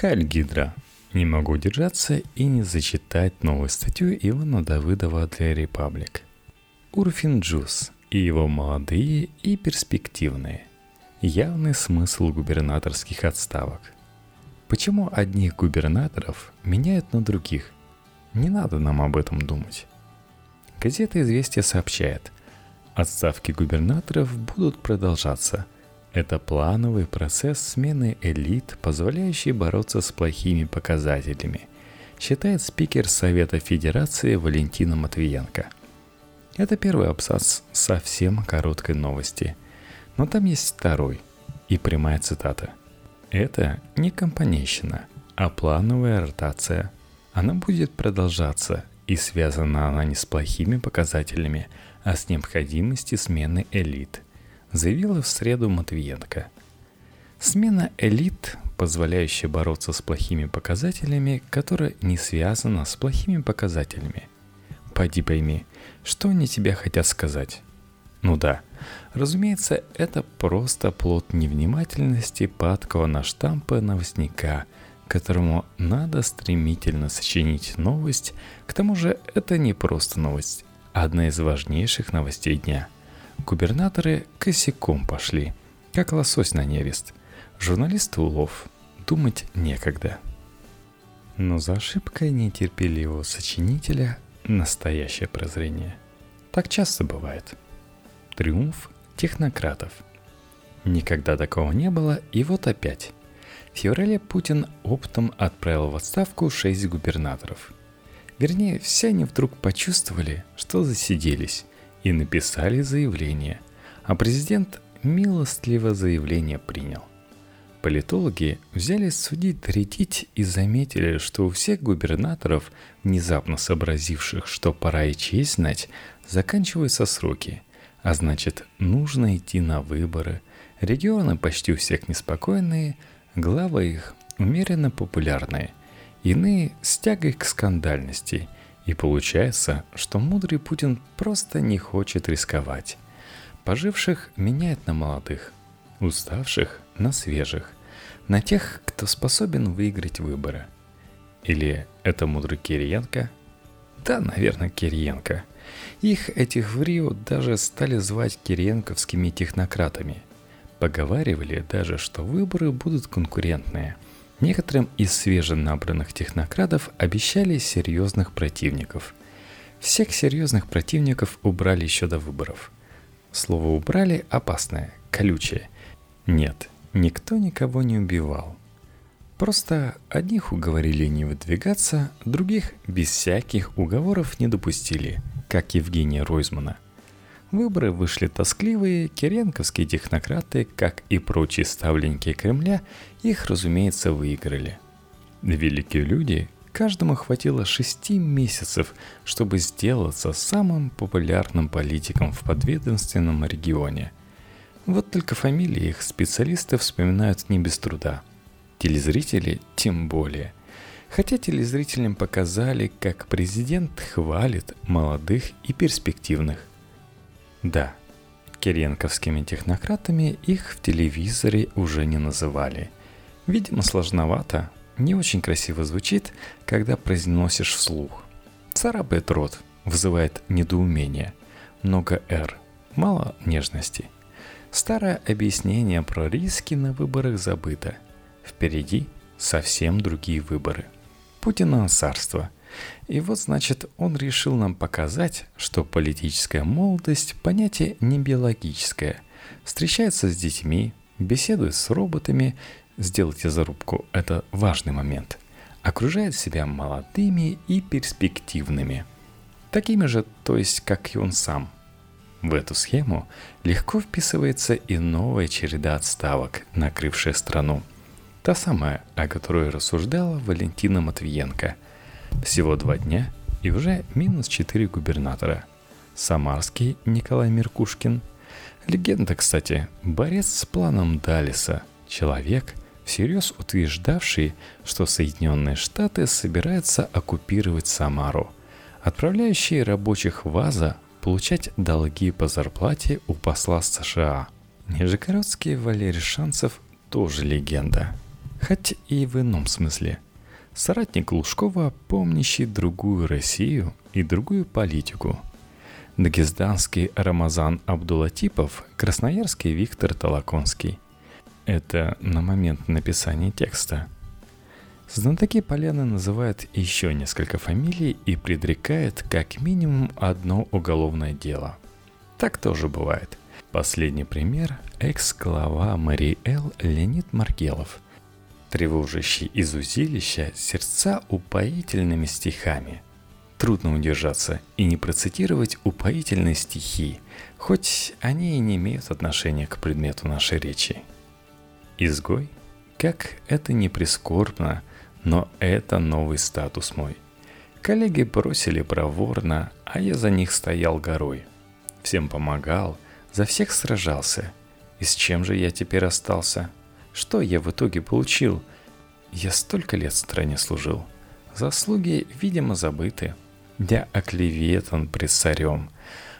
Халь Гидра. Не могу удержаться и не зачитать новую статью Ивана Давыдова для Репаблик. Урфин Джус и его молодые и перспективные. Явный смысл губернаторских отставок. Почему одних губернаторов меняют на других? Не надо нам об этом думать. Газета «Известия» сообщает, отставки губернаторов будут продолжаться – это плановый процесс смены элит, позволяющий бороться с плохими показателями, считает спикер Совета Федерации Валентина Матвиенко. Это первый абзац совсем короткой новости. Но там есть второй и прямая цитата. Это не компанейщина, а плановая ротация. Она будет продолжаться, и связана она не с плохими показателями, а с необходимостью смены элит – заявила в среду Матвиенко. Смена элит, позволяющая бороться с плохими показателями, которая не связана с плохими показателями. Пойди пойми, что они тебе хотят сказать. Ну да, разумеется, это просто плод невнимательности падкого на штампы новостника, которому надо стремительно сочинить новость, к тому же это не просто новость, а одна из важнейших новостей дня – Губернаторы косяком пошли, как лосось на нерест. Журналисты улов, думать некогда. Но за ошибкой нетерпеливого сочинителя настоящее прозрение. Так часто бывает. Триумф технократов. Никогда такого не было, и вот опять. В феврале Путин оптом отправил в отставку шесть губернаторов. Вернее, все они вдруг почувствовали, что засиделись – и написали заявление, а президент милостливо заявление принял. Политологи взялись судить, третить и заметили, что у всех губернаторов, внезапно сообразивших, что пора и честь знать, заканчиваются сроки, а значит, нужно идти на выборы. Регионы почти у всех неспокойные, главы их умеренно популярные, иные с тягой к скандальности – и получается, что мудрый Путин просто не хочет рисковать. Поживших меняет на молодых, уставших на свежих, на тех, кто способен выиграть выборы. Или это мудрый Кириенко? Да, наверное, Кириенко. Их, этих в Рио, даже стали звать кириенковскими технократами. Поговаривали даже, что выборы будут конкурентные – Некоторым из свеженабранных технократов обещали серьезных противников. Всех серьезных противников убрали еще до выборов. Слово «убрали» опасное, колючее. Нет, никто никого не убивал. Просто одних уговорили не выдвигаться, других без всяких уговоров не допустили, как Евгения Ройзмана – Выборы вышли тоскливые, киренковские технократы, как и прочие ставленники Кремля, их, разумеется, выиграли. Великие люди, каждому хватило шести месяцев, чтобы сделаться самым популярным политиком в подведомственном регионе. Вот только фамилии их специалисты вспоминают не без труда. Телезрители тем более. Хотя телезрителям показали, как президент хвалит молодых и перспективных. Да, киренковскими технократами их в телевизоре уже не называли. Видимо, сложновато, не очень красиво звучит, когда произносишь вслух. Царапает рот, вызывает недоумение. Много «р», мало нежности. Старое объяснение про риски на выборах забыто. Впереди совсем другие выборы. Путина царство – и вот, значит, он решил нам показать, что политическая молодость – понятие не биологическое. Встречается с детьми, беседует с роботами, сделайте зарубку – это важный момент. Окружает себя молодыми и перспективными. Такими же, то есть как и он сам. В эту схему легко вписывается и новая череда отставок, накрывшая страну. Та самая, о которой рассуждала Валентина Матвиенко – всего два дня и уже минус четыре губернатора. Самарский Николай Меркушкин. Легенда, кстати, борец с планом Далиса. Человек, всерьез утверждавший, что Соединенные Штаты собираются оккупировать Самару. Отправляющий рабочих ВАЗа получать долги по зарплате у посла США. Нижегородский Валерий Шанцев тоже легенда. хоть и в ином смысле. Соратник Лужкова, помнящий другую Россию и другую политику. Дагестанский Рамазан Абдулатипов, красноярский Виктор Толоконский. Это на момент написания текста. Знатоки Поляны называют еще несколько фамилий и предрекают как минимум одно уголовное дело. Так тоже бывает. Последний пример – экс-глава Марии Эл Леонид Маргелов – тревожащий из узилища сердца упоительными стихами. Трудно удержаться и не процитировать упоительные стихи, хоть они и не имеют отношения к предмету нашей речи. Изгой? Как это не прискорбно, но это новый статус мой. Коллеги бросили проворно, а я за них стоял горой. Всем помогал, за всех сражался. И с чем же я теперь остался – что я в итоге получил? Я столько лет стране служил. Заслуги, видимо, забыты. Я оклеветан пред царем.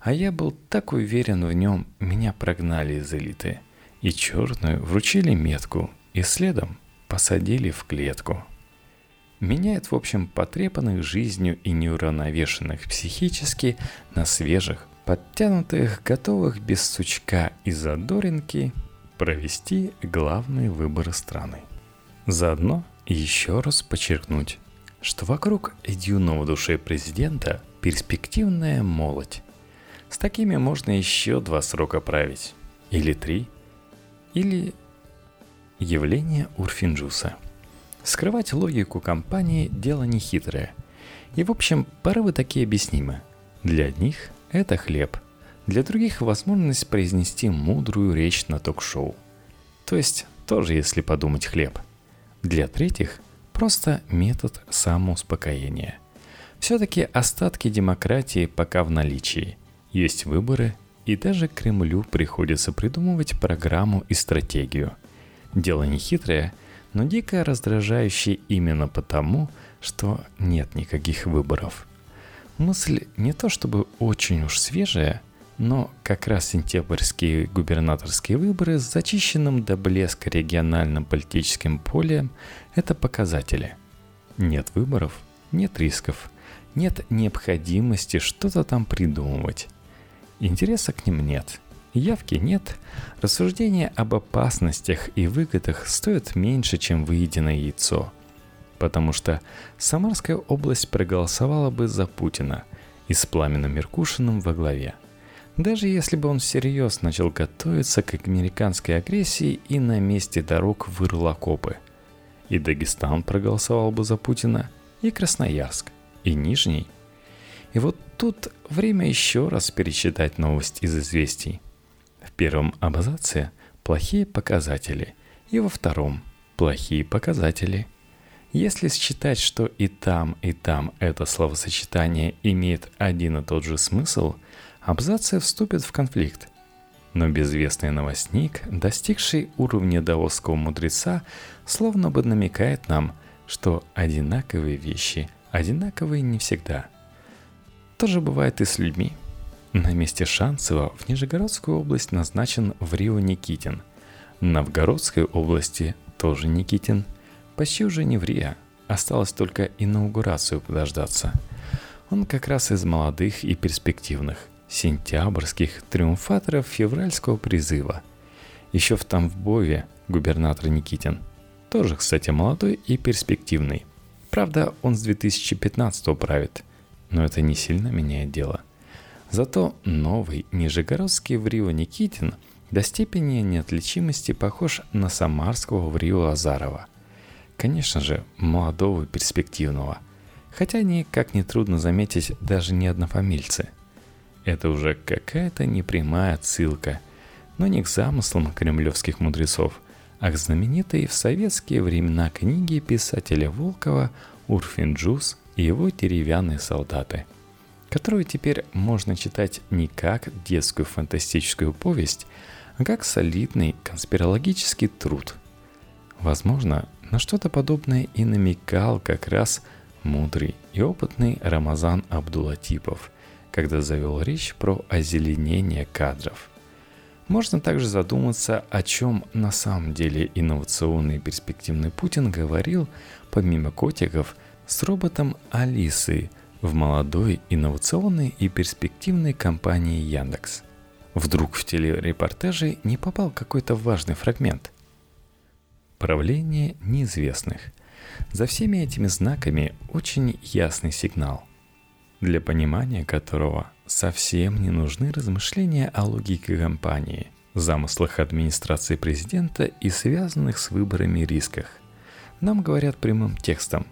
А я был так уверен в нем, меня прогнали из элиты. И черную вручили метку, и следом посадили в клетку. Меняет, в общем, потрепанных жизнью и неуравновешенных психически на свежих, подтянутых, готовых без сучка и задоринки провести главные выборы страны. Заодно еще раз подчеркнуть, что вокруг юного душе президента перспективная молодь. С такими можно еще два срока править. Или три. Или явление Урфинджуса. Скрывать логику компании – дело нехитрое. И в общем, порывы такие объяснимы. Для одних это хлеб – для других возможность произнести мудрую речь на ток-шоу. То есть тоже, если подумать, хлеб. Для третьих просто метод самоуспокоения. Все-таки остатки демократии пока в наличии. Есть выборы, и даже Кремлю приходится придумывать программу и стратегию. Дело не хитрое, но дико раздражающее именно потому, что нет никаких выборов. Мысль не то чтобы очень уж свежая – но как раз сентябрьские губернаторские выборы с зачищенным до блеска региональным политическим полем – это показатели. Нет выборов, нет рисков, нет необходимости что-то там придумывать. Интереса к ним нет, явки нет, рассуждения об опасностях и выгодах стоят меньше, чем выеденное яйцо. Потому что Самарская область проголосовала бы за Путина и с Пламеном Меркушиным во главе – даже если бы он всерьез начал готовиться к американской агрессии и на месте дорог вырыл окопы. И Дагестан проголосовал бы за Путина, и Красноярск, и Нижний. И вот тут время еще раз перечитать новость из известий. В первом абзаце плохие показатели, и во втором плохие показатели. Если считать, что и там, и там это словосочетание имеет один и тот же смысл – абзацы вступят в конфликт. Но безвестный новостник, достигший уровня даосского мудреца, словно бы намекает нам, что одинаковые вещи одинаковые не всегда. То же бывает и с людьми. На месте Шанцева в Нижегородскую область назначен в Рио Никитин. В Новгородской области тоже Никитин. Почти уже не в Рио, осталось только инаугурацию подождаться. Он как раз из молодых и перспективных сентябрьских триумфаторов февральского призыва. Еще в Тамбове губернатор Никитин. Тоже, кстати, молодой и перспективный. Правда, он с 2015 правит, но это не сильно меняет дело. Зато новый нижегородский Врио Никитин до степени неотличимости похож на самарского Врио Азарова. Конечно же, молодого и перспективного. Хотя они, как нетрудно заметить, даже не однофамильцы – это уже какая-то непрямая отсылка, но не к замыслам кремлевских мудрецов, а к знаменитой в советские времена книге писателя Волкова «Урфин и его деревянные солдаты», которую теперь можно читать не как детскую фантастическую повесть, а как солидный конспирологический труд. Возможно, на что-то подобное и намекал как раз мудрый и опытный Рамазан Абдулатипов – когда завел речь про озеленение кадров. Можно также задуматься, о чем на самом деле инновационный и перспективный Путин говорил, помимо котиков, с роботом Алисы в молодой, инновационной и перспективной компании Яндекс. Вдруг в телерепортаже не попал какой-то важный фрагмент. Правление неизвестных. За всеми этими знаками очень ясный сигнал, для понимания которого совсем не нужны размышления о логике компании, замыслах администрации президента и связанных с выборами рисках. Нам говорят прямым текстом.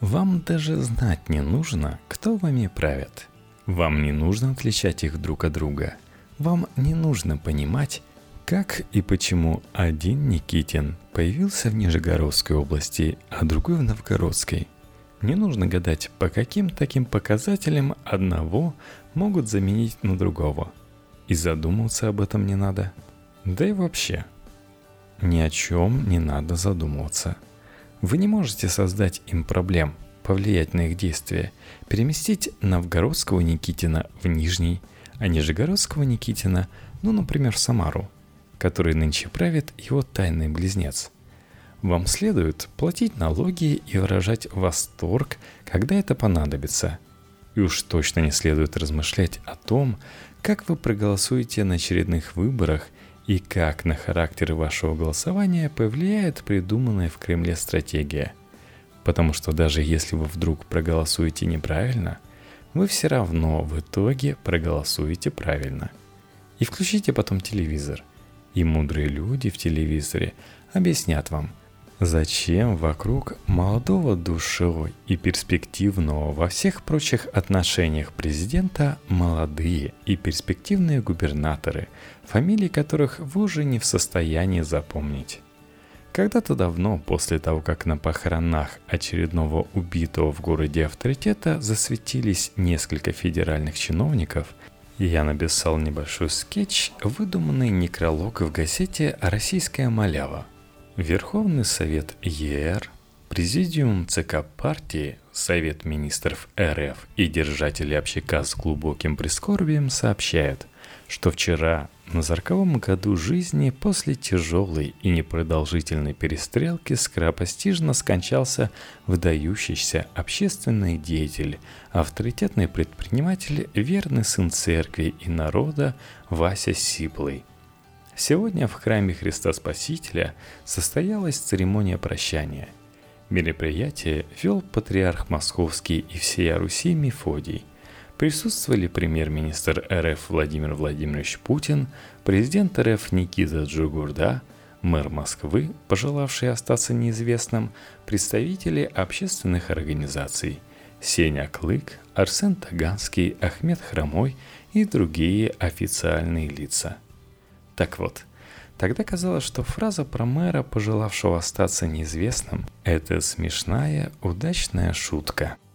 Вам даже знать не нужно, кто вами правит. Вам не нужно отличать их друг от друга. Вам не нужно понимать, как и почему один Никитин появился в Нижегородской области, а другой в Новгородской – не нужно гадать, по каким таким показателям одного могут заменить на другого. И задумываться об этом не надо. Да и вообще, ни о чем не надо задумываться. Вы не можете создать им проблем, повлиять на их действия, переместить Новгородского Никитина в Нижний, а Нижегородского Никитина, ну, например, в Самару, который нынче правит его тайный близнец – вам следует платить налоги и выражать восторг, когда это понадобится. И уж точно не следует размышлять о том, как вы проголосуете на очередных выборах и как на характер вашего голосования повлияет придуманная в Кремле стратегия. Потому что даже если вы вдруг проголосуете неправильно, вы все равно в итоге проголосуете правильно. И включите потом телевизор. И мудрые люди в телевизоре объяснят вам – Зачем вокруг молодого душевого и перспективного во всех прочих отношениях президента молодые и перспективные губернаторы, фамилии которых вы уже не в состоянии запомнить? Когда-то давно, после того, как на похоронах очередного убитого в городе авторитета засветились несколько федеральных чиновников, я написал небольшой скетч, выдуманный некролог в газете «Российская малява», Верховный Совет ЕР, Президиум ЦК партии, Совет министров РФ и держатели общака с глубоким прискорбием сообщают, что вчера на зарковом году жизни после тяжелой и непродолжительной перестрелки скоропостижно скончался выдающийся общественный деятель, авторитетный предприниматель, верный сын церкви и народа Вася Сиплый – Сегодня в храме Христа Спасителя состоялась церемония прощания. Мероприятие вел патриарх Московский и всея Руси Мефодий. Присутствовали премьер-министр РФ Владимир Владимирович Путин, президент РФ Никита Джугурда, мэр Москвы, пожелавший остаться неизвестным, представители общественных организаций – Сеня Клык, Арсен Таганский, Ахмед Хромой и другие официальные лица – так вот, тогда казалось, что фраза про мэра, пожелавшего остаться неизвестным, это смешная, удачная шутка –